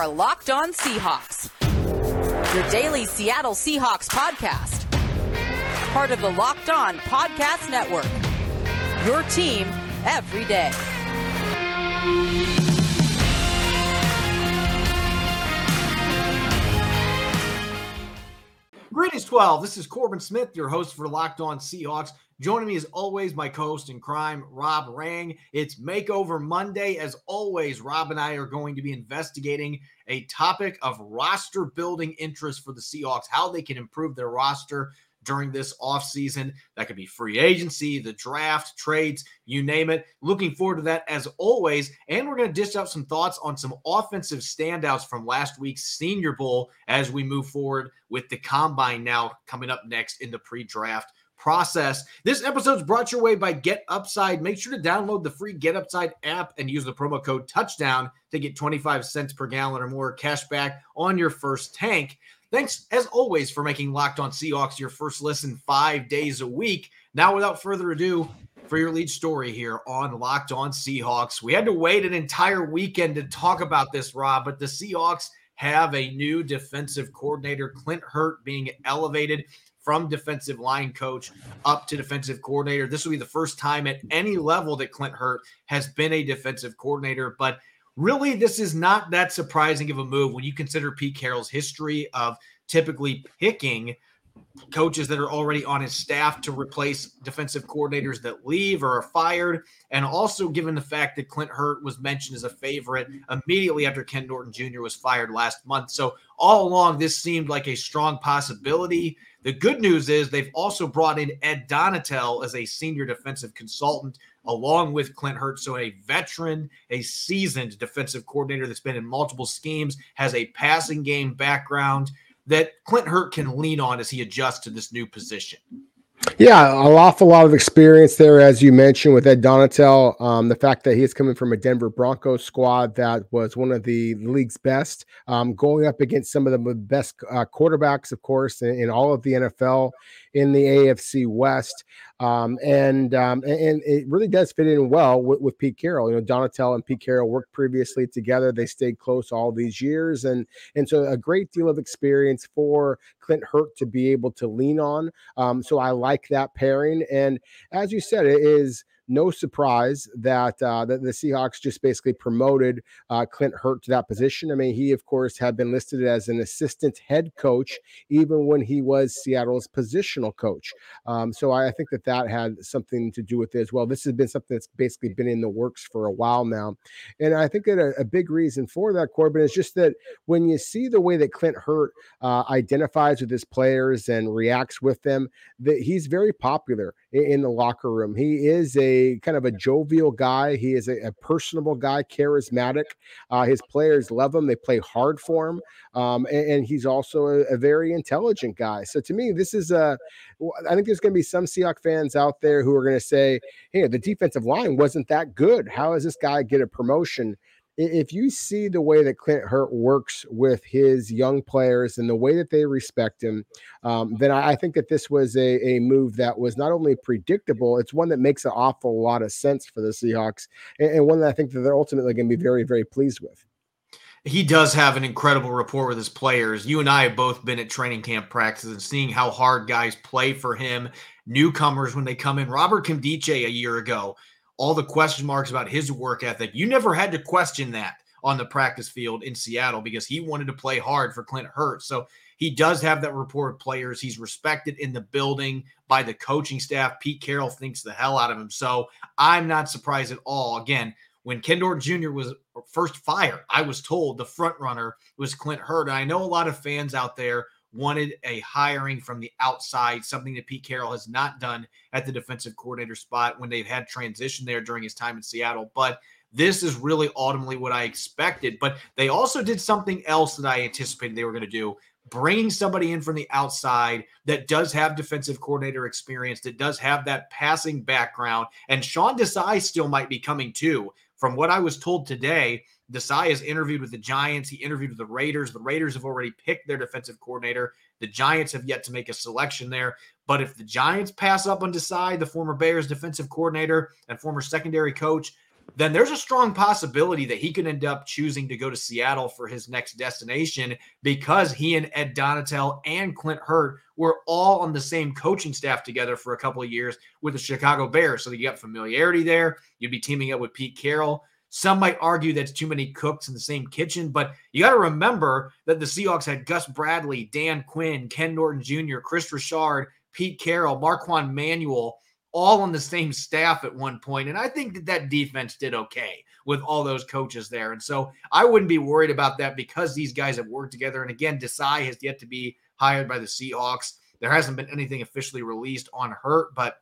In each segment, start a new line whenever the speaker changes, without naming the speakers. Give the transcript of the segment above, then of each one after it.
are Locked On Seahawks, your daily Seattle Seahawks podcast. Part of the Locked On Podcast Network. Your team every day.
Greetings, 12. This is Corbin Smith, your host for Locked On Seahawks. Joining me as always, my co-host in crime, Rob Rang. It's Makeover Monday. As always, Rob and I are going to be investigating a topic of roster building interest for the Seahawks, how they can improve their roster during this offseason. That could be free agency, the draft, trades, you name it. Looking forward to that as always. And we're going to dish out some thoughts on some offensive standouts from last week's Senior Bowl as we move forward with the combine now coming up next in the pre draft process. This episode is brought your way by Get Upside. Make sure to download the free Get Upside app and use the promo code touchdown to get 25 cents per gallon or more cash back on your first tank. Thanks, as always, for making Locked On Seahawks your first listen five days a week. Now, without further ado, for your lead story here on Locked On Seahawks. We had to wait an entire weekend to talk about this, Rob, but the Seahawks have a new defensive coordinator, Clint Hurtt, being elevated from defensive line coach up to defensive coordinator. This will be the first time at any level that Clint Hurtt has been a defensive coordinator, but really this is not that surprising of a move when you consider Pete Carroll's history of typically picking coaches that are already on his staff to replace defensive coordinators that leave or are fired. And also, given the fact that Clint Hurtt was mentioned as a favorite immediately after Ken Norton Jr. was fired last month. So, all along, this seemed like a strong possibility. The good news is they've also brought in Ed Donatell as a senior defensive consultant, along with Clint Hurtt. So, a veteran, a seasoned defensive coordinator that's been in multiple schemes, has a passing game background that Clint Hurtt can lean on as he adjusts to this new position.
Yeah, an awful lot of experience there, as you mentioned, with Ed Donatell. Um, the fact that he is coming from a Denver Broncos squad that was one of the league's best, um, going up against some of the best uh, quarterbacks, of course, in, in, all of the NFL in the AFC West. Um, and, um, and it really does fit in well with, with, Pete Carroll. You know, Donatell and Pete Carroll worked previously together. They stayed close all these years, and and so a great deal of experience for Clint Hurtt to be able to lean on. Um, so I like that pairing. And as you said, it is no surprise that uh, that the Seahawks just basically promoted uh, Clint Hurtt to that position. I mean, he of course had been listed as an assistant head coach even when he was Seattle's positional coach. Um, so I, I think that that had something to do with it as well. This has been something that's basically been in the works for a while now, and I think that a, a big reason for that, Corbin, is just that when you see the way that Clint Hurtt uh, identifies with his players and reacts with them, that he's very popular in, in the locker room. He is a kind of a jovial guy. He is a, a personable guy, charismatic. Uh, his players love him. They play hard for him, um, and, and, he's also a, a, very intelligent guy. So to me, this is a. I think there's going to be some Seahawks fans out there who are going to say, "Hey, the defensive line wasn't that good. How does this guy get a promotion?" If you see the way that Clint Hurtt works with his young players and the way that they respect him, um, then I, I, think that this was a, a move that was not only predictable, it's one that makes an awful lot of sense for the Seahawks and, and one that I think that they're ultimately going to be very, very pleased with.
He does have an incredible rapport with his players. You and I have both been at training camp practices and seeing how hard guys play for him. Newcomers when they come in. Robert Nkemdiche a year ago all the question marks about his work ethic. You never had to question that on the practice field in Seattle because he wanted to play hard for Clint Hurtt. So he does have that rapport of players. He's respected in the building by the coaching staff. Pete Carroll thinks the hell out of him. So I'm not surprised at all. Again, when Ken Norton Jr. was first fired, I was told the front runner was Clint Hurtt. And I know a lot of fans out there wanted a hiring from the outside, something that Pete Carroll has not done at the defensive coordinator spot when they've had transition there during his time in Seattle. But this is really ultimately what I expected. But they also did something else that I anticipated they were going to do bringing somebody in from the outside that does have defensive coordinator experience, that does have that passing background. And Sean Desai still might be coming too. From what I was told today, Desai has interviewed with the Giants. He interviewed with the Raiders. The Raiders have already picked their defensive coordinator. The Giants have yet to make a selection there. But if the Giants pass up on Desai, the former Bears defensive coordinator and former secondary coach, then there's a strong possibility that he could end up choosing to go to Seattle for his next destination because he and Ed Donatell and Clint Hurtt were all on the same coaching staff together for a couple of years with the Chicago Bears. So you got familiarity there. You'd be teaming up with Pete Carroll. Some might argue that's too many cooks in the same kitchen, but you got to remember that the Seahawks had Gus Bradley, Dan Quinn, Ken Norton Jr., Chris Richard, Pete Carroll, Marquand Manuel all on the same staff at one point. And I think that that defense did okay with all those coaches there. And so I wouldn't be worried about that because these guys have worked together. And again, Desai has yet to be hired by the Seahawks. There hasn't been anything officially released on Hurtt, but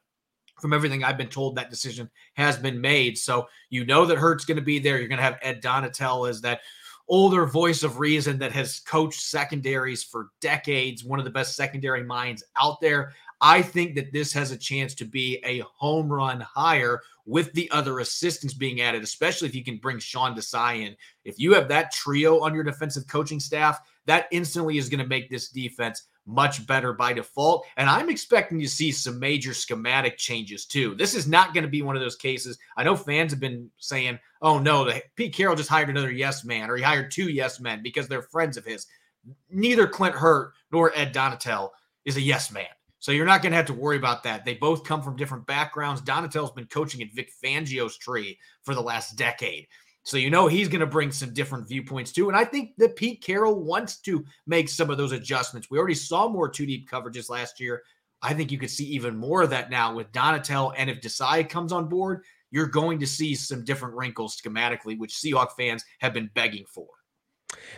from everything I've been told, that decision has been made. So you know that Hurtt's going to be there. You're going to have Ed Donatell as that older voice of reason that has coached secondaries for decades, one of the best secondary minds out there. I think that this has a chance to be a home run hire with the other assistants being added, especially if you can bring Sean Desai in. If you have that trio on your defensive coaching staff, that instantly is going to make this defense much better by default. And I'm expecting to see some major schematic changes too. This is not going to be one of those cases. I know fans have been saying, oh no, the, Pete Carroll just hired another yes man, or he hired two yes men because they're friends of his. Neither Clint Hurtt nor Ed Donatell is a yes man. So you're not going to have to worry about that. They both come from different backgrounds. Donatell's been coaching at Vic Fangio's tree for the last decade. So you know he's going to bring some different viewpoints too. And I think that Pete Carroll wants to make some of those adjustments. We already saw more two deep coverages last year. I think you could see even more of that now with Donatell. And if Desai comes on board, you're going to see some different wrinkles schematically, which Seahawk fans have been begging for.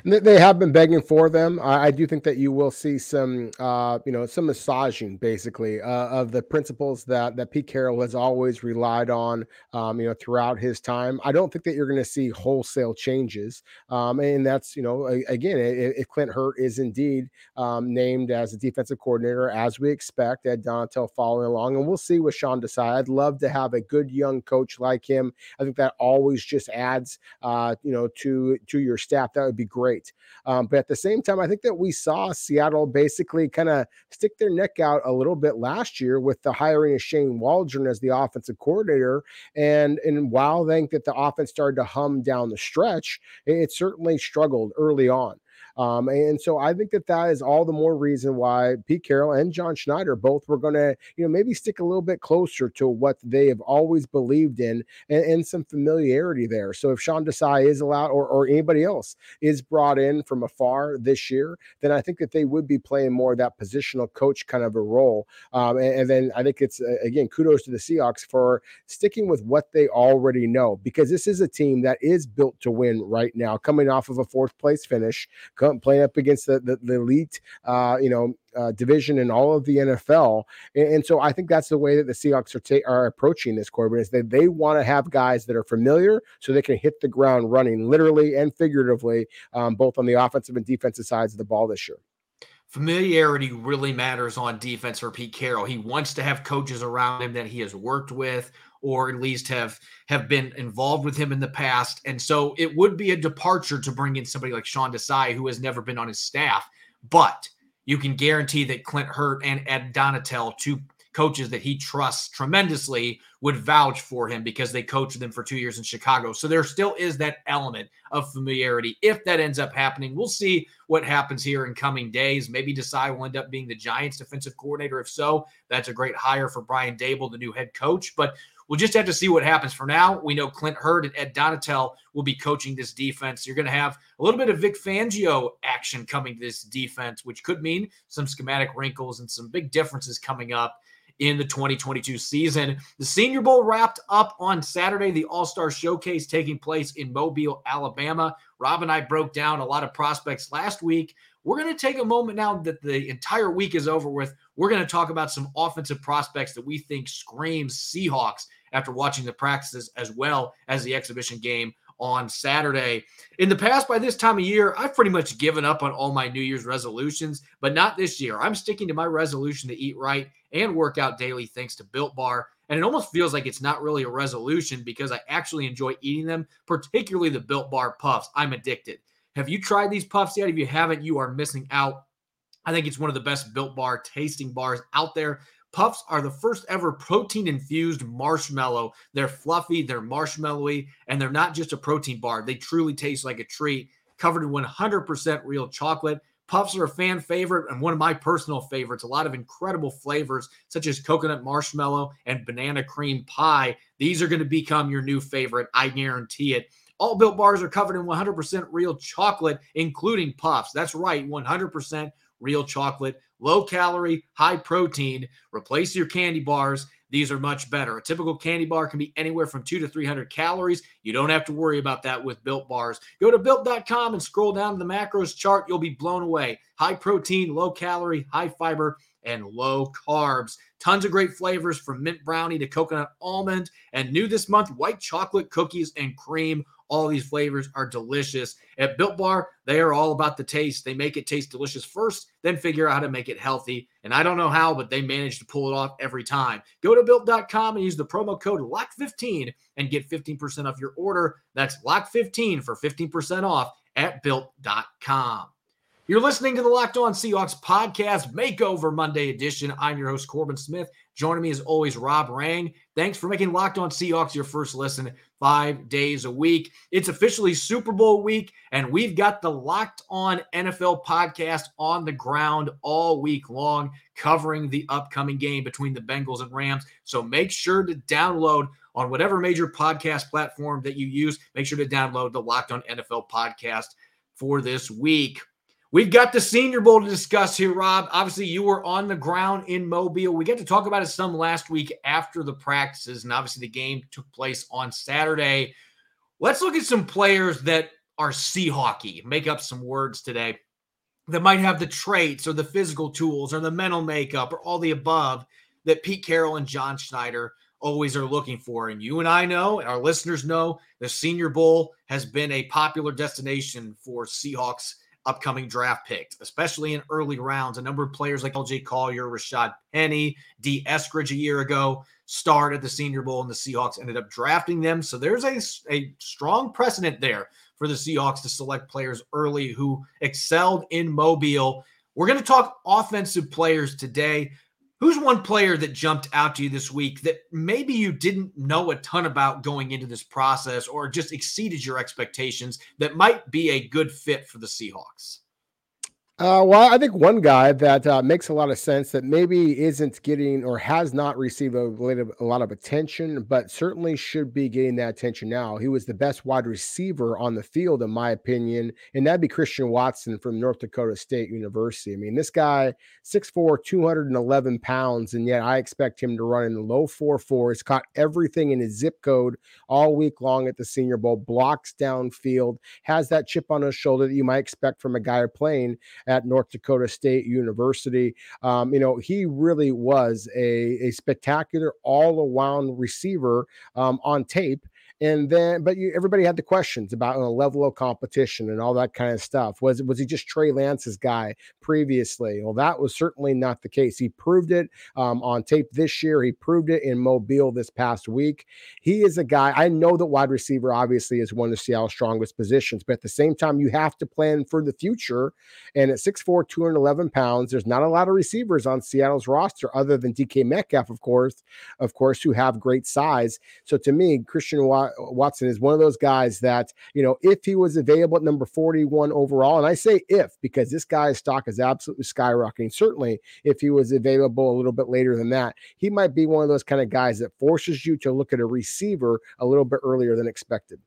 They have been begging for them. I, do think that you will see some, uh, you know, some massaging basically uh, of the principles that that Pete Carroll has always relied on, um, you know, throughout his time. I don't think that you're going to see wholesale changes, um, and that's you know, again, if Clint Hurtt is indeed um, named as a defensive coordinator, as we expect, Ed Donatell following along, and we'll see what Sean Desai. I'd love to have a good young coach like him. I think that always just adds, uh, you know, to to your staff. That would be great. Um, but at the same time, I think that we saw Seattle basically kind of stick their neck out a little bit last year with the hiring of Shane Waldron as the offensive coordinator. And and while I think that the offense started to hum down the stretch, it certainly struggled early on. Um, and so I think that that is all the more reason why Pete Carroll and John Schneider both were going to, you know, maybe stick a little bit closer to what they have always believed in and, and some familiarity there. So if Sean Desai is allowed or, or anybody else is brought in from afar this year, then I think that they would be playing more of that positional coach kind of a role. Um, and, and, then I think it's, uh, again, kudos to the Seahawks for sticking with what they already know because this is a team that is built to win right now, coming off of a fourth place finish, playing up against the, the, the elite, uh, you know, uh, division in all of the NFL. And, and, so I think that's the way that the Seahawks are, ta- are approaching this, Corbin, is that they want to have guys that are familiar so they can hit the ground running, literally and figuratively, um, both on the offensive and defensive sides of the ball this year
familiarity really matters on defense for Pete Carroll. He wants to have coaches around him that he has worked with or at least have have been involved with him in the past. And so it would be a departure to bring in somebody like Sean Desai who has never been on his staff. But you can guarantee that Clint Hurtt and Ed Donatell, two coaches that he trusts tremendously would vouch for him because they coached them for two years in Chicago. So there still is that element of familiarity. If that ends up happening, we'll see what happens here in coming days. Maybe Desai will end up being the Giants defensive coordinator. If so, that's a great hire for Brian Daboll, the new head coach. But We'll just have to see what happens. For now, we know Clint Hurtt and Ed Donatell will be coaching this defense. You're going to have a little bit of Vic Fangio action coming to this defense, which could mean some schematic wrinkles and some big differences coming up in the 2022 season. The Senior Bowl wrapped up on Saturday, the All Star Showcase taking place in Mobile, Alabama. Rob and I broke down a lot of prospects last week. We're going to take a moment now that the entire week is over with. We're going to talk about some offensive prospects that we think screams Seahawks after watching the practices as well as the exhibition game on Saturday. In the past, by this time of year, I've pretty much given up on all my New Year's resolutions, but not this year. I'm sticking to my resolution to eat right and work out daily thanks to Built Bar. And it almost feels like it's not really a resolution because I actually enjoy eating them, particularly the Built Bar puffs. I'm addicted. Have you tried these puffs yet? If you haven't, you are missing out. I think it's one of the best Built Bar tasting bars out there. Puffs are the first ever protein infused marshmallow. They're fluffy, they're marshmallowy, and they're not just a protein bar. They truly taste like a treat, covered in 100% real chocolate. Puffs are a fan favorite and one of my personal favorites. A lot of incredible flavors, such as coconut marshmallow and banana cream pie. These are going to become your new favorite. I guarantee it. All built bars are covered in 100% real chocolate, including puffs. That's right, 100% real chocolate, low calorie, high protein. Replace your candy bars. These are much better. A typical candy bar can be anywhere from two to 300 calories. You don't have to worry about that with built bars. Go to built.com and scroll down to the macros chart. You'll be blown away. High protein, low calorie, high fiber, and low carbs. Tons of great flavors from mint brownie to coconut almond. And new this month, white chocolate cookies and cream all these flavors are delicious. At Built Bar, they are all about the taste. They make it taste delicious first, then figure out how to make it healthy. And I don't know how, but they manage to pull it off every time. Go to built.com and use the promo code LOCK15 and get 15% off your order. That's LOCK15 for 15% off at built.com. You're listening to the Locked On Seahawks podcast, Makeover Monday edition. I'm your host, Corbin Smith. Joining me as always, Rob Rang. Thanks for making Locked On Seahawks your first listen five days a week. It's officially Super Bowl week, and we've got the Locked On NFL podcast on the ground all week long, covering the upcoming game between the Bengals and Rams. So make sure to download on whatever major podcast platform that you use. Make sure to download the Locked On NFL podcast for this week. We've got the Senior Bowl to discuss here, Rob. Obviously, you were on the ground in Mobile. We got to talk about it some last week after the practices, and obviously, the game took place on Saturday. Let's look at some players that are Seahawky, make up some words today that might have the traits or the physical tools or the mental makeup or all the above that Pete Carroll and John Schneider always are looking for. And you and I know, and our listeners know, the Senior Bowl has been a popular destination for Seahawks upcoming draft picks, especially in early rounds. A number of players like LJ Collier, Rashad Penny, Dee Eskridge a year ago started the Senior Bowl, and the Seahawks ended up drafting them. So there's a, a strong precedent there for the Seahawks to select players early who excelled in Mobile. We're going to talk offensive players today. Who's one player that jumped out to you this week that maybe you didn't know a ton about going into this process or just exceeded your expectations that might be a good fit for the Seahawks?
Uh, well, I think one guy that uh, makes a lot of sense that maybe isn't getting or has not received a, a, lot of attention, but certainly should be getting that attention now. He was the best wide receiver on the field, in my opinion, and that'd be Christian Watson from North Dakota State University. I mean, this guy, 6'4, 211 pounds, and yet I expect him to run in the low 4 4. He's caught everything in his zip code all week long at the Senior Bowl, blocks downfield, has that chip on his shoulder that you might expect from a guy playing at North Dakota State University. Um, you know, he really was a, a spectacular all around receiver um, on tape. And then, but you, everybody had the questions about the level of competition and all that kind of stuff. Was was he just Trey Lance's guy previously? Well, that was certainly not the case. He proved it um, on tape this year. He proved it in Mobile this past week. He is a guy. I know that wide receiver obviously is one of Seattle's strongest positions, but at the same time, you have to plan for the future. And at 6'4", 211 pounds, there's not a lot of receivers on Seattle's roster other than DK Metcalf, of course, of course, who have great size. So to me, Christian Watt Watson is one of those guys that, you know, if he was available at number 41 overall, and I say if because this guy's stock is absolutely skyrocketing. Certainly, if he was available a little bit later than that, he might be one of those kind of guys that forces you to look at a receiver a little bit earlier than expected.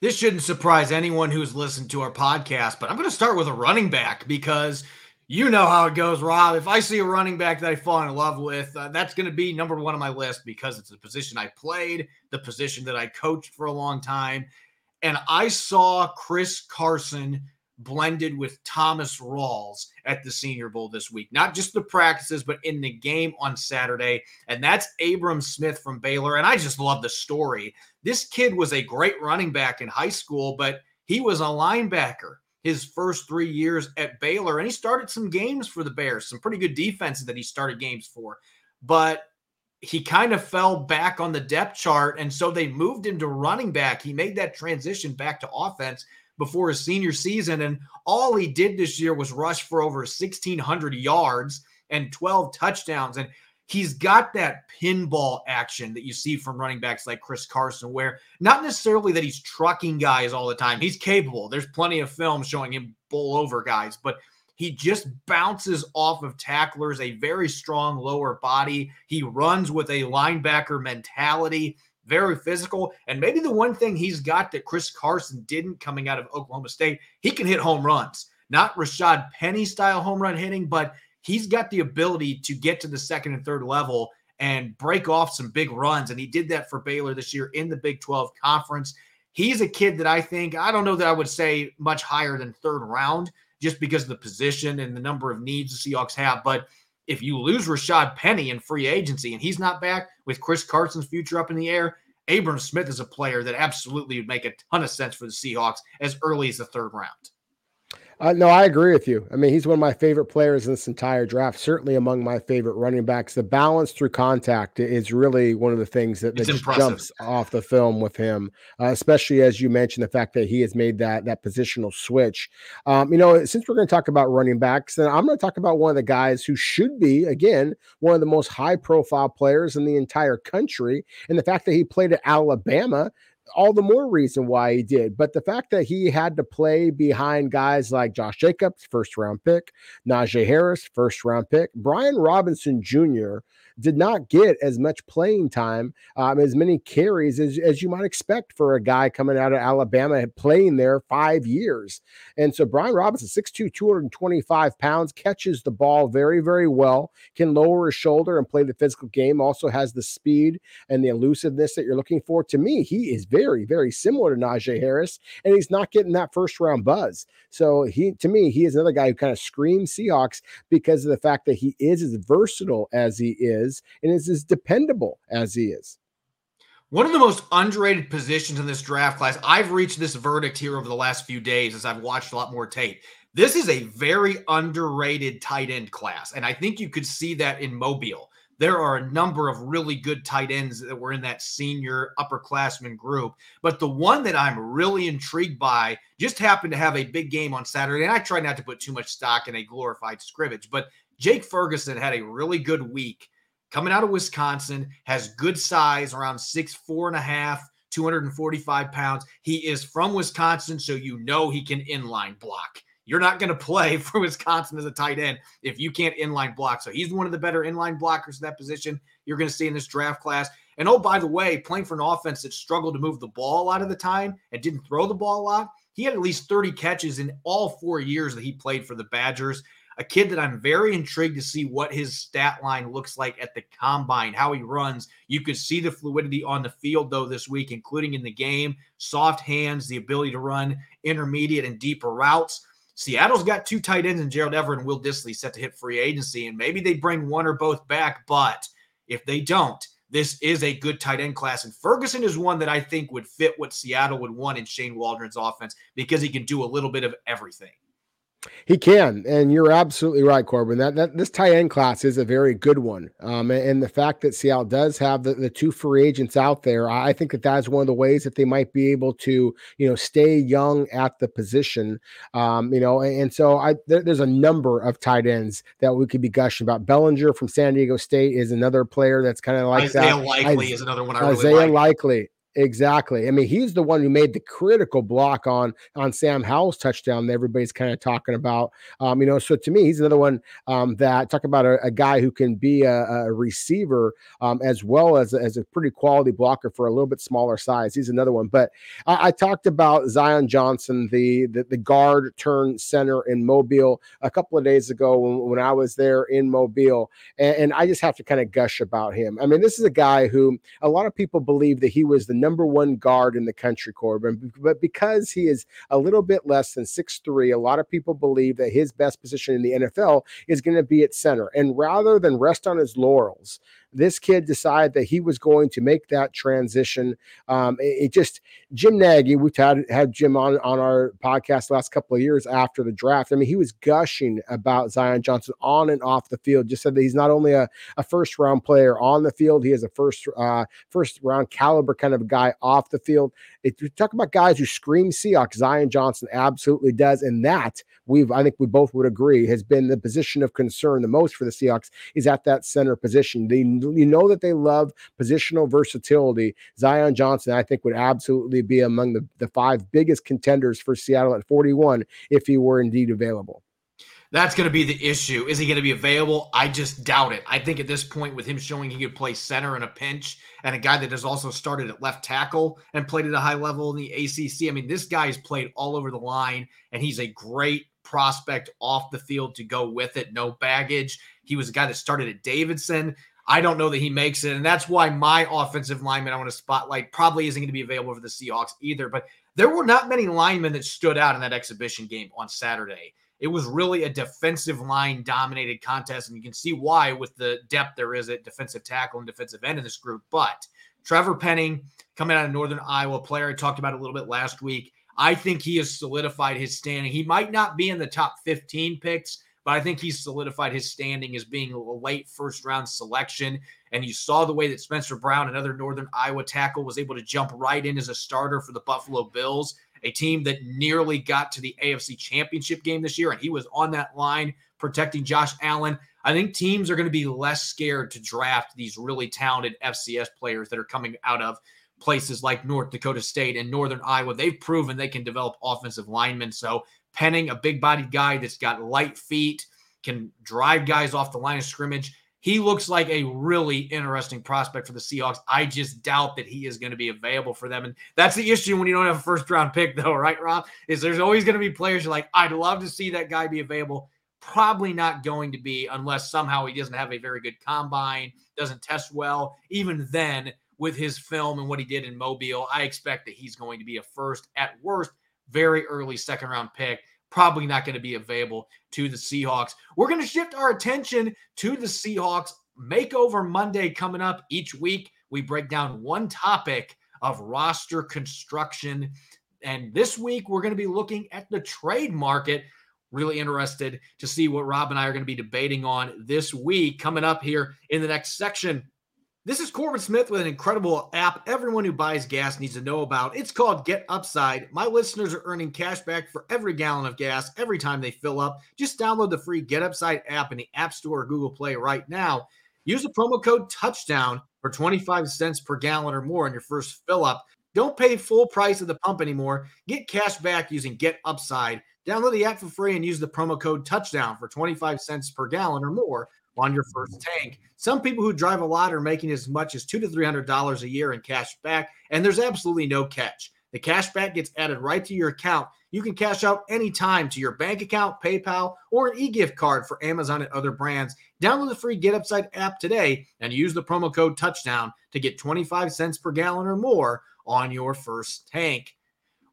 This shouldn't surprise anyone who's listened to our podcast, but I'm going to start with a running back because you know how it goes, Rob. If I see a running back that I fall in love with, uh, that's going to be number one on my list because it's the position I played, the position that I coached for a long time. And I saw Chris Carson blended with Thomas Rawls at the Senior Bowl this week. Not just the practices, but in the game on Saturday. And that's Abram Smith from Baylor. And I just love the story. This kid was a great running back in high school, but he was a linebacker his first three years at Baylor. And he started some games for the Bears, some pretty good defenses that he started games for. But he kind of fell back on the depth chart. And so they moved him to running back. He made that transition back to offense before his senior season. And all he did this year was rush for over 1,600 yards and 12 touchdowns. And he's got that pinball action that you see from running backs like Chris Carson, where not necessarily that he's trucking guys all the time. He's capable. There's plenty of film showing him bowl over guys, but he just bounces off of tacklers, a very strong lower body. He runs with a linebacker mentality, very physical. And maybe the one thing he's got that Chris Carson didn't coming out of Oklahoma State, he can hit home runs. Not Rashad Penny style home run hitting, but he's got the ability to get to the second and third level and break off some big runs. And he did that for Baylor this year in the Big 12 conference. He's a kid that I think, I don't know that I would say much higher than third round just because of the position and the number of needs the Seahawks have. But if you lose Rashad Penny in free agency and he's not back with Chris Carson's future up in the air, Abram Smith is a player that absolutely would make a ton of sense for the Seahawks as early as the third round.
Uh, no, I agree with you. I mean, he's one of my favorite players in this entire draft. Certainly among my favorite running backs. The balance through contact is really one of the things that, that jumps off the film with him, uh, especially as you mentioned the fact that he has made that that positional switch. Um, you know, since we're going to talk about running backs, then I'm going to talk about one of the guys who should be again one of the most high profile players in the entire country, and the fact that he played at Alabama all the more reason why he did. But the fact that he had to play behind guys like Josh Jacobs, first round pick, Najee Harris, first round pick, Brian Robinson Jr., did not get as much playing time, um, as many carries as, as you might expect for a guy coming out of Alabama playing there five years. And so Brian Robinson, 6'2, 225 pounds, catches the ball very, very well, can lower his shoulder and play the physical game, also has the speed and the elusiveness that you're looking for. To me, he is very, very similar to Najee Harris, and he's not getting that first round buzz. So he, to me, he is another guy who kind of screams Seahawks because of the fact that he is as versatile as he is is and is as dependable as he is.
One of the most underrated positions in this draft class, I've reached this verdict here over the last few days as I've watched a lot more tape. This is a very underrated tight end class. And I think you could see that in Mobile. There are a number of really good tight ends that were in that senior upperclassman group. But the one that I'm really intrigued by just happened to have a big game on Saturday. And I try not to put too much stock in a glorified scrimmage, but Jake Ferguson had a really good week coming out of Wisconsin, has good size, around six, four and a half, 245 pounds. He is from Wisconsin, so you know he can inline block. You're not going to play for Wisconsin as a tight end if you can't inline block. So he's one of the better inline blockers in that position you're going to see in this draft class. And oh, by the way, playing for an offense that struggled to move the ball a lot of the time and didn't throw the ball a lot, he had at least 30 catches in all four years that he played for the Badgers a kid that I'm very intrigued to see what his stat line looks like at the combine, how he runs. You could see the fluidity on the field, though, this week, including in the game. Soft hands, the ability to run intermediate and deeper routes. Seattle's got two tight ends in Gerald Everett and Will Dissly set to hit free agency, and maybe they bring one or both back. But if they don't, this is a good tight end class. And Ferguson is one that I think would fit what Seattle would want in Shane Waldron's offense because he can do a little bit of everything.
He can, and you're absolutely right, Corbin. That, that this tight end class is a very good one, um, and, and, the fact that Seattle does have the, the two free agents out there, I think that that's one of the ways that they might be able to, you know, stay young at the position. Um, you know, and, and so I there, there's a number of tight ends that we could be gushing about. Bellinger from San Diego State is another player that's kind of like
Isaiah
that.
Likely is another one. I
Isaiah
really like.
Likely Exactly. I mean, he's the one who made the critical block on on Sam Howell's touchdown that everybody's kind of talking about. Um, you know, so to me, he's another one um, that talk about a, a, guy who can be a, a receiver um, as well as, as a pretty quality blocker for a little bit smaller size. He's another one. But I, I talked about Zion Johnson, the, the, the guard turn center in Mobile a couple of days ago when, when I was there in Mobile, and, and I just have to kind of gush about him. I mean, this is a guy who a lot of people believe that he was the number one guard in the country, Corbin. But because he is a little bit less than six three, a lot of people believe that his best position in the NFL is going to be at center. And rather than rest on his laurels, this kid decided that he was going to make that transition. Um, it, it, just Jim Nagy, we've had had Jim on on our podcast last couple of years after the draft. I mean, he was gushing about Zion Johnson on and off the field. Just said that he's not only a, a first round player on the field, he is a first uh, first round caliber kind of guy off the field. If you talk about guys who scream Seahawks, Zion Johnson absolutely does, and that we've I think we both would agree has been the position of concern the most for the Seahawks is at that center position. They you know that they love positional versatility. Zion Johnson, I think, would absolutely be among the, the five biggest contenders for Seattle at 41 if he were indeed available.
That's going to be the issue. Is he going to be available? I just doubt it. I think at this point, with him showing he could play center in a pinch and a guy that has also started at left tackle and played at a high level in the ACC, I mean, this guy has played all over the line and he's a great prospect off the field to go with it. No baggage. He was a guy that started at Davidson. I don't know that he makes it. And that's why my offensive lineman I want to spotlight probably isn't going to be available for the Seahawks either. But there were not many linemen that stood out in that exhibition game on Saturday. It was really a defensive line dominated contest. And you can see why with the depth there is at defensive tackle and defensive end in this group. But Trevor Penning, coming out of Northern Iowa, player I talked about a little bit last week. I think he has solidified his standing. He might not be in the top 15 picks, but I think he's solidified his standing as being a late first round selection. And you saw the way that Spencer Brown, another Northern Iowa tackle, was able to jump right in as a starter for the Buffalo Bills, a team that nearly got to the AFC Championship game this year. And he was on that line protecting Josh Allen. I think teams are going to be less scared to draft these really talented FCS players that are coming out of places like North Dakota State and Northern Iowa. They've proven they can develop offensive linemen. So Penning, a big bodied guy that's got light feet, can drive guys off the line of scrimmage. He looks like a really interesting prospect for the Seahawks. I just doubt that he is going to be available for them. And that's the issue when you don't have a first round pick, though, right, Rob? Is there's always going to be players you're like, I'd love to see that guy be available. Probably not going to be unless somehow he doesn't have a very good combine, doesn't test well. Even then, with his film and what he did in Mobile, I expect that he's going to be a first, at worst, very early second round pick. Probably not going to be available to the Seahawks. We're going to shift our attention to the Seahawks Makeover Monday coming up each week. We break down one topic of roster construction. And this week, we're going to be looking at the trade market. Really interested to see what Rob and I are going to be debating on this week coming up here in the next section this is Corbin Smith with an incredible app everyone who buys gas needs to know about. It's called Get Upside. My listeners are earning cash back for every gallon of gas every time they fill up. Just download the free Get Upside app in the App Store or Google Play right now. Use the promo code touchdown for 25 cents per gallon or more on your first fill up. Don't pay full price at the pump anymore. Get cash back using Get Upside. Download the app for free and use the promo code touchdown for 25 cents per gallon or more on your first tank. Some people who drive a lot are making as much as two to three hundred dollars a year in cash back, and there's absolutely no catch. The cash back gets added right to your account. You can cash out anytime to your bank account, PayPal, or an e-gift card for Amazon and other brands. Download the free Get Upside app today and use the promo code touchdown to get 25 cents per gallon or more on your first tank.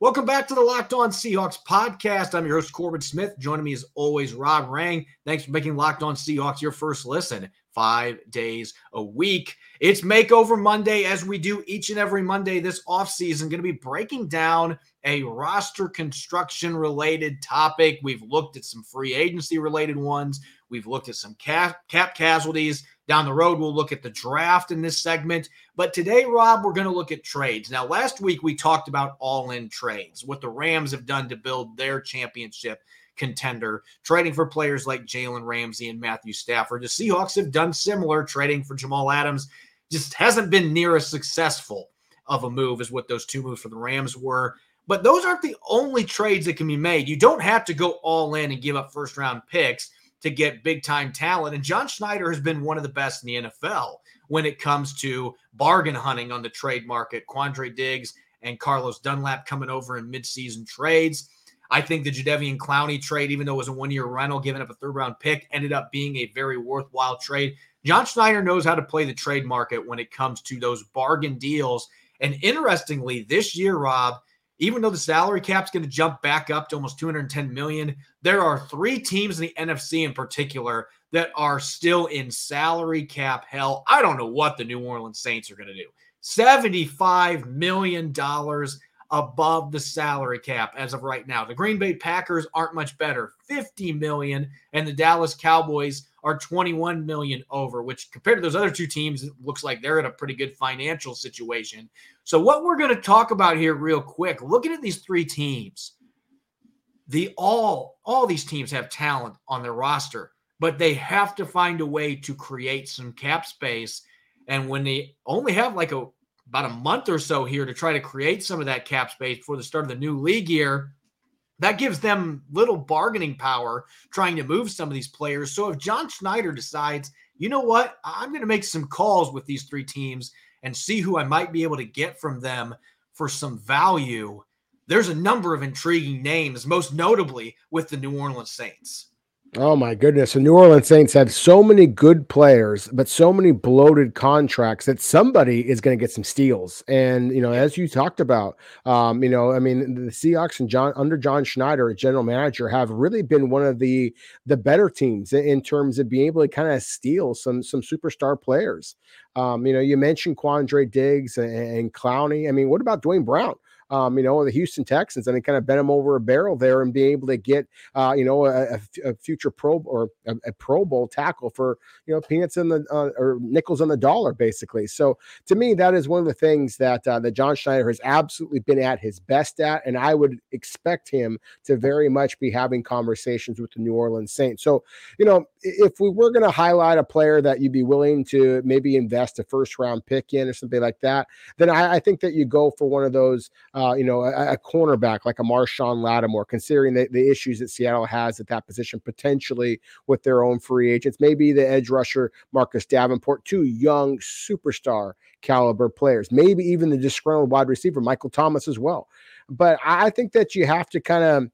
Welcome back to the Locked On Seahawks podcast. I'm your host, Corbin Smith. Joining me as always, Rob Rang. Thanks for making Locked On Seahawks your first listen five days a week. It's Makeover Monday, as we do each and every Monday this offseason. Going to be breaking down a roster construction related topic. We've looked at some free agency related ones, we've looked at some cap, cap casualties. Down the road, we'll look at the draft in this segment. But today, Rob, we're going to look at trades. Now, last week we talked about all in trades, what the Rams have done to build their championship contender, trading for players like Jalen Ramsey and Matthew Stafford. The Seahawks have done similar, trading for Jamal Adams. Just hasn't been near as successful of a move as what those two moves for the Rams were. But those aren't the only trades that can be made. You don't have to go all in and give up first round picks to get big time talent. And John Schneider has been one of the best in the NFL when it comes to bargain hunting on the trade market. Quandre Diggs and Carlos Dunlap coming over in midseason trades. I think the Jadeveon Clowney trade, even though it was a one year rental, giving up a third round pick, ended up being a very worthwhile trade. John Schneider knows how to play the trade market when it comes to those bargain deals. And interestingly, this year, Rob, even though the salary cap's going to jump back up to almost 210 million, there are three teams in the NFC in particular that are still in salary cap hell. I don't know what the New Orleans Saints are going to do. $75 million above the salary cap as of right now. The Green Bay Packers aren't much better, 50 million, and the Dallas Cowboys are 21 million over, which compared to those other two teams, it looks like they're in a pretty good financial situation. So what we're going to talk about here real quick, looking at these three teams, the all all these teams have talent on their roster, but they have to find a way to create some cap space. And when they only have like a about a month or so here to try to create some of that cap space before the start of the new league year, that gives them little bargaining power trying to move some of these players. So if John Schneider decides, you know what, I'm going to make some calls with these three teams and see who I might be able to get from them for some value, there's a number of intriguing names, most notably with the New Orleans Saints.
Oh my goodness. The New Orleans Saints have so many good players, but so many bloated contracts that somebody is going to get some steals. And, you know, as you talked about, um, you know, I mean, the Seahawks and John under John Schneider, a general manager, have really been one of the the better teams in terms of being able to kind of steal some some superstar players. Um, you know, you mentioned Quandre Diggs and, and Clowney. I mean, what about Duane Brown? Um, you know, the Houston Texans, and they kind of bent him over a barrel there and be able to get, uh, you know, a, a, future Pro or a, a, Pro Bowl tackle for, you know, peanuts in the uh, or nickels on the dollar, basically. So to me, that is one of the things that uh, that John Schneider has absolutely been at his best at, and I would expect him to very much be having conversations with the New Orleans Saints. So, you know, if we were going to highlight a player that you'd be willing to maybe invest a first round pick in or something like that, then I, I think that you go for one of those uh, you know, a, a, cornerback like a Marshon Lattimore, considering the, the issues that Seattle has at that position potentially with their own free agents. Maybe the edge rusher Marcus Davenport, two young superstar caliber players. Maybe even the disgruntled wide receiver Michael Thomas as well. But I think that you have to kind of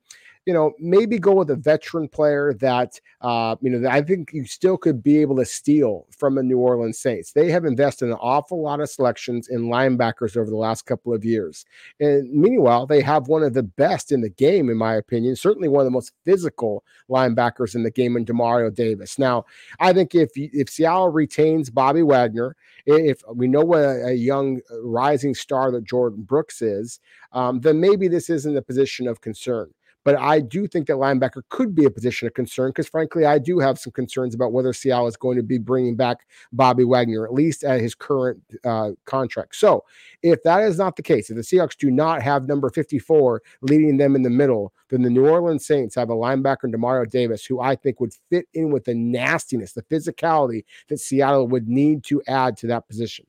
you know, maybe go with a veteran player that, uh, you know, I think you still could be able to steal from the New Orleans Saints. They have invested an awful lot of selections in linebackers over the last couple of years. And meanwhile, they have one of the best in the game, in my opinion, certainly one of the most physical linebackers in the game in Demario Davis. Now, I think if, if Seattle retains Bobby Wagner, if we know what a, young rising star that Jordyn Brooks is, um, then maybe this isn't a position of concern. But I do think that linebacker could be a position of concern because, frankly, I do have some concerns about whether Seattle is going to be bringing back Bobby Wagner, at least at his current uh, contract. So, if that is not the case, if the Seahawks do not have number 54 leading them in the middle, then the New Orleans Saints have a linebacker, Demario Davis, who I think would fit in with the nastiness, the physicality that Seattle would need to add to that position.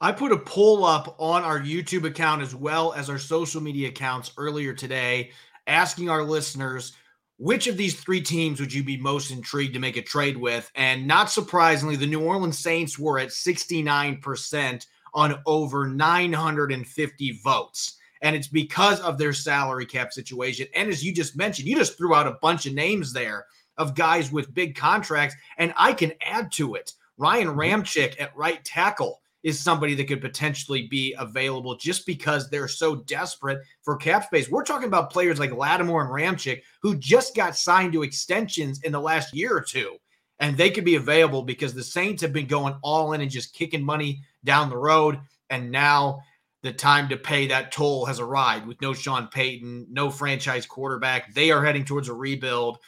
I put a poll up on our YouTube account as well as our social media accounts earlier today asking our listeners which of these three teams would you be most intrigued to make a trade with? And not surprisingly, the New Orleans Saints were at 69% on over 950 votes. And it's because of their salary cap situation. And as you just mentioned, you just threw out a bunch of names there of guys with big contracts. And I can add to it Ryan mm-hmm. At right tackle is somebody that could potentially be available just because they're so desperate for cap space. We're talking about players like Lattimore and Ramczyk who just got signed to extensions in the last year or two, and they could be available because the Saints have been going all in and just kicking money down the road. And now the time to pay that toll has arrived with no Sean Payton, no franchise quarterback. They are heading towards a rebuild.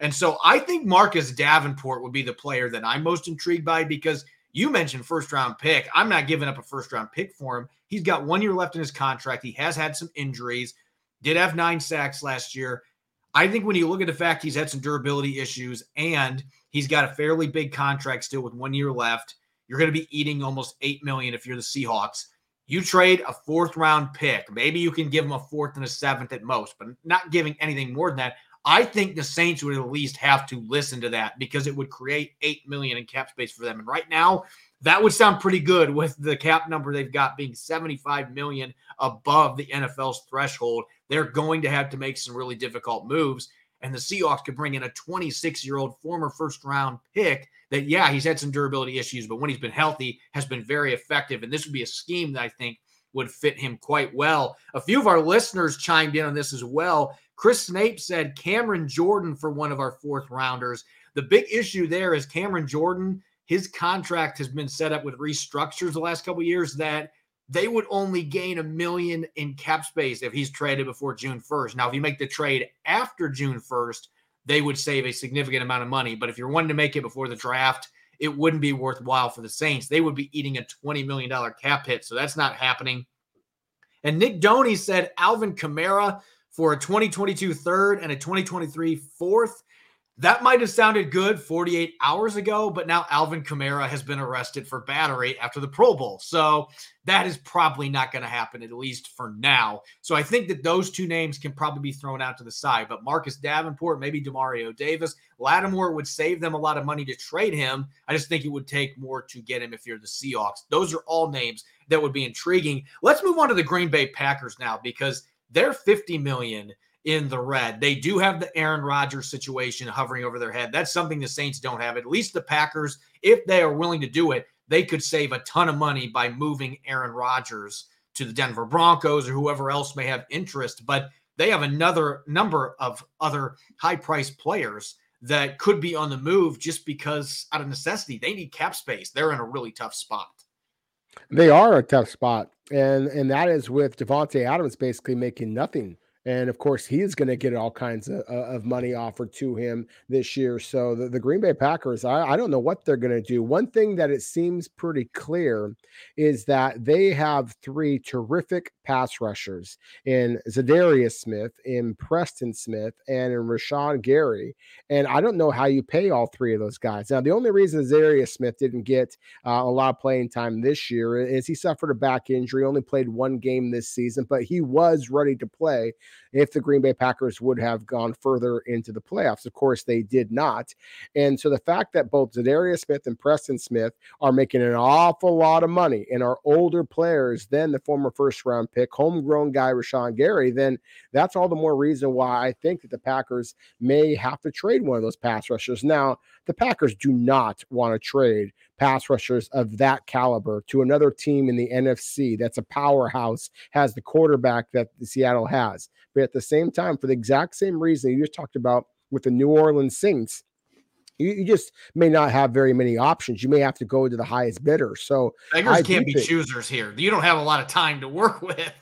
And so I think Marcus Davenport would be the player that I'm most intrigued by because – you mentioned first round pick. I'm not giving up a first round pick for him. He's got one year left in his contract. He has had some injuries, did have nine sacks last year. I think when you look at the fact he's had some durability issues and he's got a fairly big contract still with one year left, you're going to be eating almost eight million if you're the Seahawks. You trade a fourth round pick. Maybe you can give him a fourth and a seventh at most, but not giving anything more than that. I think the Saints would at least have to listen to that because it would create eight million in cap space for them. And right now, that would sound pretty good with the cap number they've got being 75 million above the NFL's threshold. They're going to have to make some really difficult moves. And the Seahawks could bring in a 26 year old former first round pick that, yeah, he's had some durability issues, but when he's been healthy, has been very effective. And this would be a scheme that I think would fit him quite well. A few of our listeners chimed in on this as well. Chris Snape said Cameron Jordan for one of our fourth rounders. The big issue there is Cameron Jordan. His contract has been set up with restructures the last couple years that they would only gain a million in cap space if he's traded before June 1st. Now, if you make the trade after June 1st, they would save a significant amount of money. But if you're wanting to make it before the draft, it wouldn't be worthwhile for the Saints. They would be eating a $20 million cap hit. So that's not happening. And Nick Doney said Alvin Kamara for a 2022 third and a 2023 fourth. That might have sounded good 48 hours ago, but now Alvin Kamara has been arrested for battery after the Pro Bowl. So that is probably not going to happen, at least for now. So I think that those two names can probably be thrown out to the side. But Marcus Davenport, maybe Demario Davis, Lattimore would save them a lot of money to trade him. I just think it would take more to get him if you're the Seahawks. Those are all names that would be intriguing. Let's move on to the Green Bay Packers now because they're 50 million in the red. They do have the Aaron Rodgers situation hovering over their head. That's something the Saints don't have. At least the Packers, if they are willing to do it, they could save a ton of money by moving Aaron Rodgers to the Denver Broncos or whoever else may have interest. But they have another number of other high priced players that could be on the move just because out of necessity they need cap space. They're in a really tough spot.
They are a tough spot. And and that is with Davante Adams basically making nothing and of course, he is going to get all kinds of, of money offered to him this year. So the, the Green Bay Packers, I, I don't know what they're going to do. One thing that it seems pretty clear is that they have three terrific pass rushers in Za'Darius Smith, in Preston Smith, and in Rashan Gary. And I don't know how you pay all three of those guys. Now, the only reason Za'Darius Smith didn't get uh, a lot of playing time this year is he suffered a back injury, only played one game this season, but he was ready to play if the Green Bay Packers would have gone further into the playoffs. Of course, they did not. And so the fact that both Za'Darius Smith and Preston Smith are making an awful lot of money and are older players than the former first round pick, homegrown guy Rashan Gary, then that's all the more reason why I think that the Packers may have to trade one of those pass rushers. Now, the Packers do not want to trade pass rushers of that caliber to another team in the NFC that's a powerhouse, has the quarterback that Seattle has. But at the same time, for the exact same reason you just talked about with the New Orleans Saints, you, you, just may not have very many options. You may have to go to the highest bidder. So
beggars can't be think, choosers here. You don't have a lot of time to work with.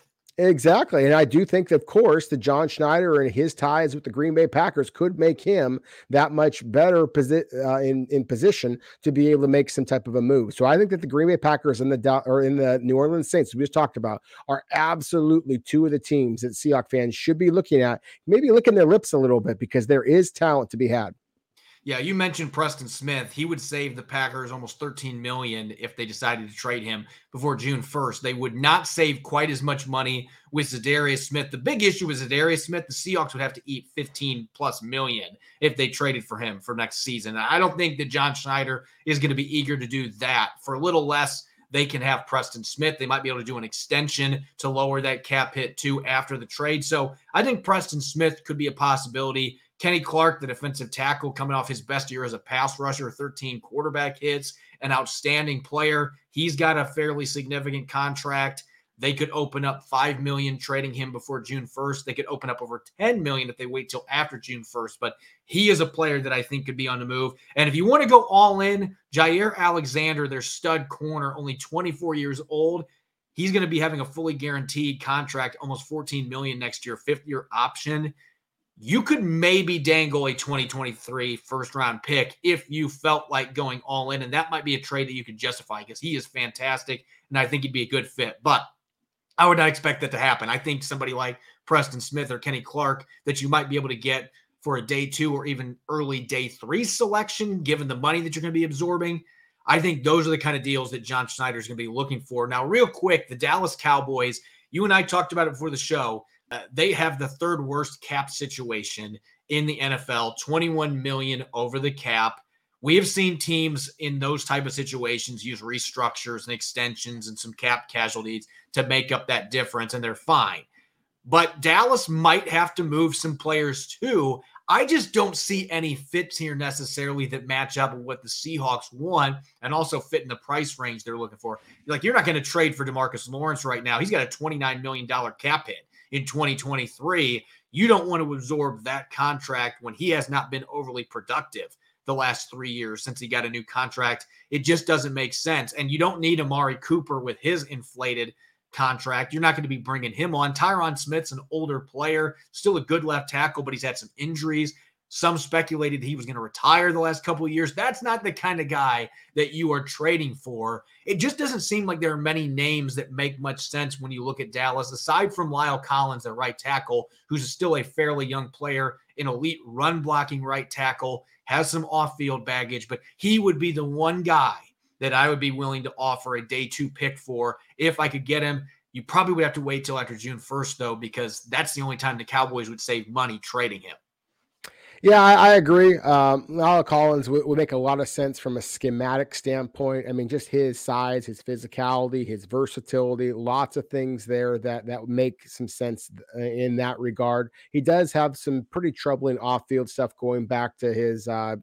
Exactly. And I do think, of course, that John Schneider and his ties with the Green Bay Packers could make him that much better posi- uh, in, in position to be able to make some type of a move. So I think that the Green Bay Packers and the or in the New Orleans Saints, we just talked about, are absolutely two of the teams that Seahawks fans should be looking at, maybe licking their lips a little bit because there is talent to be had.
Yeah, you mentioned Preston Smith. He would save the Packers almost 13 million if they decided to trade him before June 1st. They would not save quite as much money with Za'Darius Smith. The big issue with Za'Darius Smith, the Seahawks would have to eat 15 plus million if they traded for him for next season. I don't think that John Schneider is going to be eager to do that. For a little less, they can have Preston Smith. They might be able to do an extension to lower that cap hit too after the trade. So I think Preston Smith could be a possibility. Kenny Clark, the defensive tackle, coming off his best year as a pass rusher, 13 quarterback hits, an outstanding player. He's got a fairly significant contract. They could open up 5 million trading him before June 1st. They could open up over 10 million if they wait till after June 1st. But he is a player that I think could be on the move. And if you want to go all in, Jaire Alexander, their stud corner, only 24 years old. He's going to be having a fully guaranteed contract, almost 14 million next year, fifth year option you could maybe dangle a 2023 first round pick if you felt like going all in. And that might be a trade that you could justify because he is fantastic. And I think he'd be a good fit. But I would not expect that to happen. I think somebody like Preston Smith or Kenny Clark that you might be able to get for a day two or even early day three selection, given the money that you're going to be absorbing. I think those are the kind of deals that John Schneider is going to be looking for. Now, real quick, the Dallas Cowboys, you and I talked about it before the show. Uh, they have the third worst cap situation in the NFL, 21 million over the cap. We have seen teams in those type of situations use restructures and extensions and some cap casualties to make up that difference, and they're fine. But Dallas might have to move some players too. I just don't see any fits here necessarily that match up with what the Seahawks want and also fit in the price range they're looking for. Like, you're not going to trade for DeMarcus Lawrence right now. He's got a $29 million cap hit in 2023. You don't want to absorb that contract when he has not been overly productive the last three years since he got a new contract. It just doesn't make sense. And you don't need Amari Cooper with his inflated contract. You're not going to be bringing him on. Tyron Smith's an older player, still a good left tackle, but he's had some injuries. Some speculated he was going to retire the last couple of years. That's not the kind of guy that you are trading for. It just doesn't seem like there are many names that make much sense when you look at Dallas, aside from La'el Collins, a right tackle, who's still a fairly young player, an elite run blocking right tackle, has some off field baggage, but he would be the one guy that I would be willing to offer a day two pick for if I could get him. You probably would have to wait till after June 1st, though, because that's the only time the Cowboys would save money trading him.
Yeah, I, I agree. Um, La'el Collins would, would, make a lot of sense from a schematic standpoint. I mean, just his size, his physicality, his versatility, lots of things there that that make some sense uh, in that regard. He does have some pretty troubling off-field stuff going back to his uh,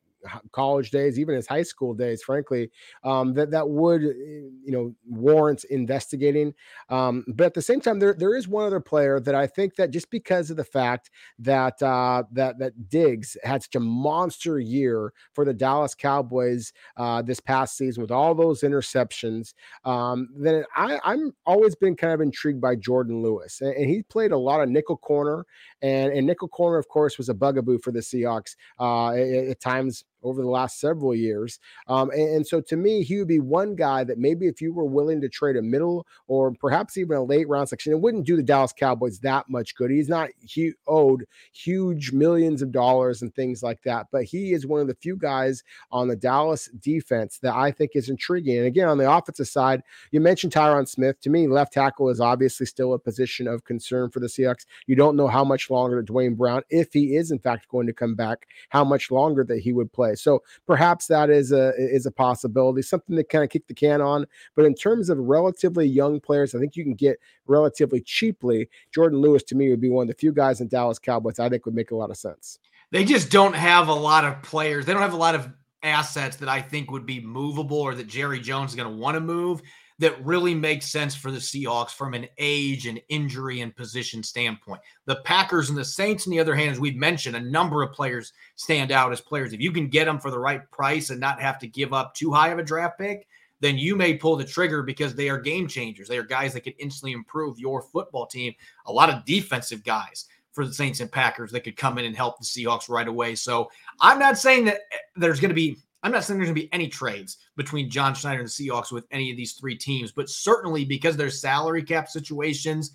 college days, even his high school days, frankly, um, that that would eh, you know warrant investigating. Um, but at the same time, there there is one other player that I think that just because of the fact that uh, that that Diggs had such a monster year for the Dallas Cowboys uh, this past season with all those interceptions, um, then I, I'm always been kind of intrigued by Jourdan Lewis, and, and he played a lot of nickel corner, and and nickel corner, of course, was a bugaboo for the Seahawks uh, at, at times over the last several years. Um, and, and, so to me, he would be one guy that maybe if you were willing to trade a middle or perhaps even a late round section, it wouldn't do the Dallas Cowboys that much good. He's not he owed huge millions of dollars and things like that, but he is one of the few guys on the Dallas defense that I think is intriguing. And again, on the offensive side, you mentioned Tyron Smith. To me, left tackle is obviously still a position of concern for the Seahawks. You don't know how much longer Duane Brown, if he is in fact going to come back, how much longer that he would play. So perhaps that is a is a possibility, something to kind of kick the can on. But in terms of relatively young players, I think you can get relatively cheaply. Jourdan Lewis to me would be one of the few guys in Dallas Cowboys I think would make a lot of sense.
They just don't have a lot of players. They don't have a lot of assets that I think would be movable or that Jerry Jones is going to want to move that really makes sense for the Seahawks from an age and injury and position standpoint. The Packers and the Saints, on the other hand, as we've mentioned, a number of players stand out as players. If you can get them for the right price and not have to give up too high of a draft pick, then you may pull the trigger because they are game changers. They are guys that can instantly improve your football team. A lot of defensive guys for the Saints and Packers that could come in and help the Seahawks right away. So I'm not saying that eh, there's going to be I'm not saying there's going to be any trades between John Schneider and the Seahawks with any of these three teams, but certainly because their salary cap situations,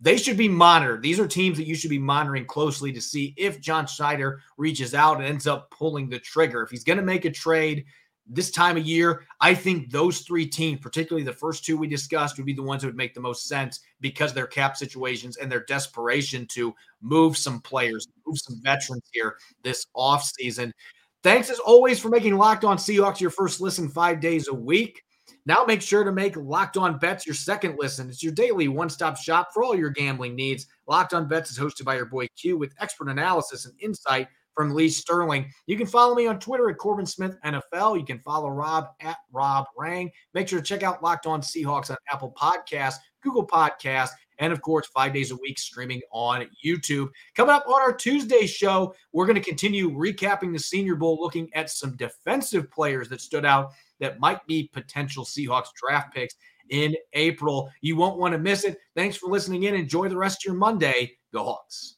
they should be monitored. These are teams that you should be monitoring closely to see if John Schneider reaches out and ends up pulling the trigger. If he's going to make a trade this time of year, I think those three teams, particularly the first two we discussed, would be the ones that would make the most sense because their cap situations and their desperation to move some players, move some veterans here this offseason. Thanks as always for making Locked On Seahawks your first listen five days a week. Now make sure to make Locked On Bets your second listen. It's your daily one-stop shop for all your gambling needs. Locked On Bets is hosted by your boy Q with expert analysis and insight from Lee Sterling. You can follow me on Twitter at Corbin Smith NFL. You can follow Rob at Rob Rang. Make sure to check out Locked On Seahawks on Apple Podcasts, Google Podcasts, and of course, five days a week streaming on YouTube. Coming up on our Tuesday show, we're going to continue recapping the Senior Bowl, looking at some defensive players that stood out that might be potential Seahawks draft picks in April. You won't want to miss it. Thanks for listening in. Enjoy the rest of your Monday. Go Hawks.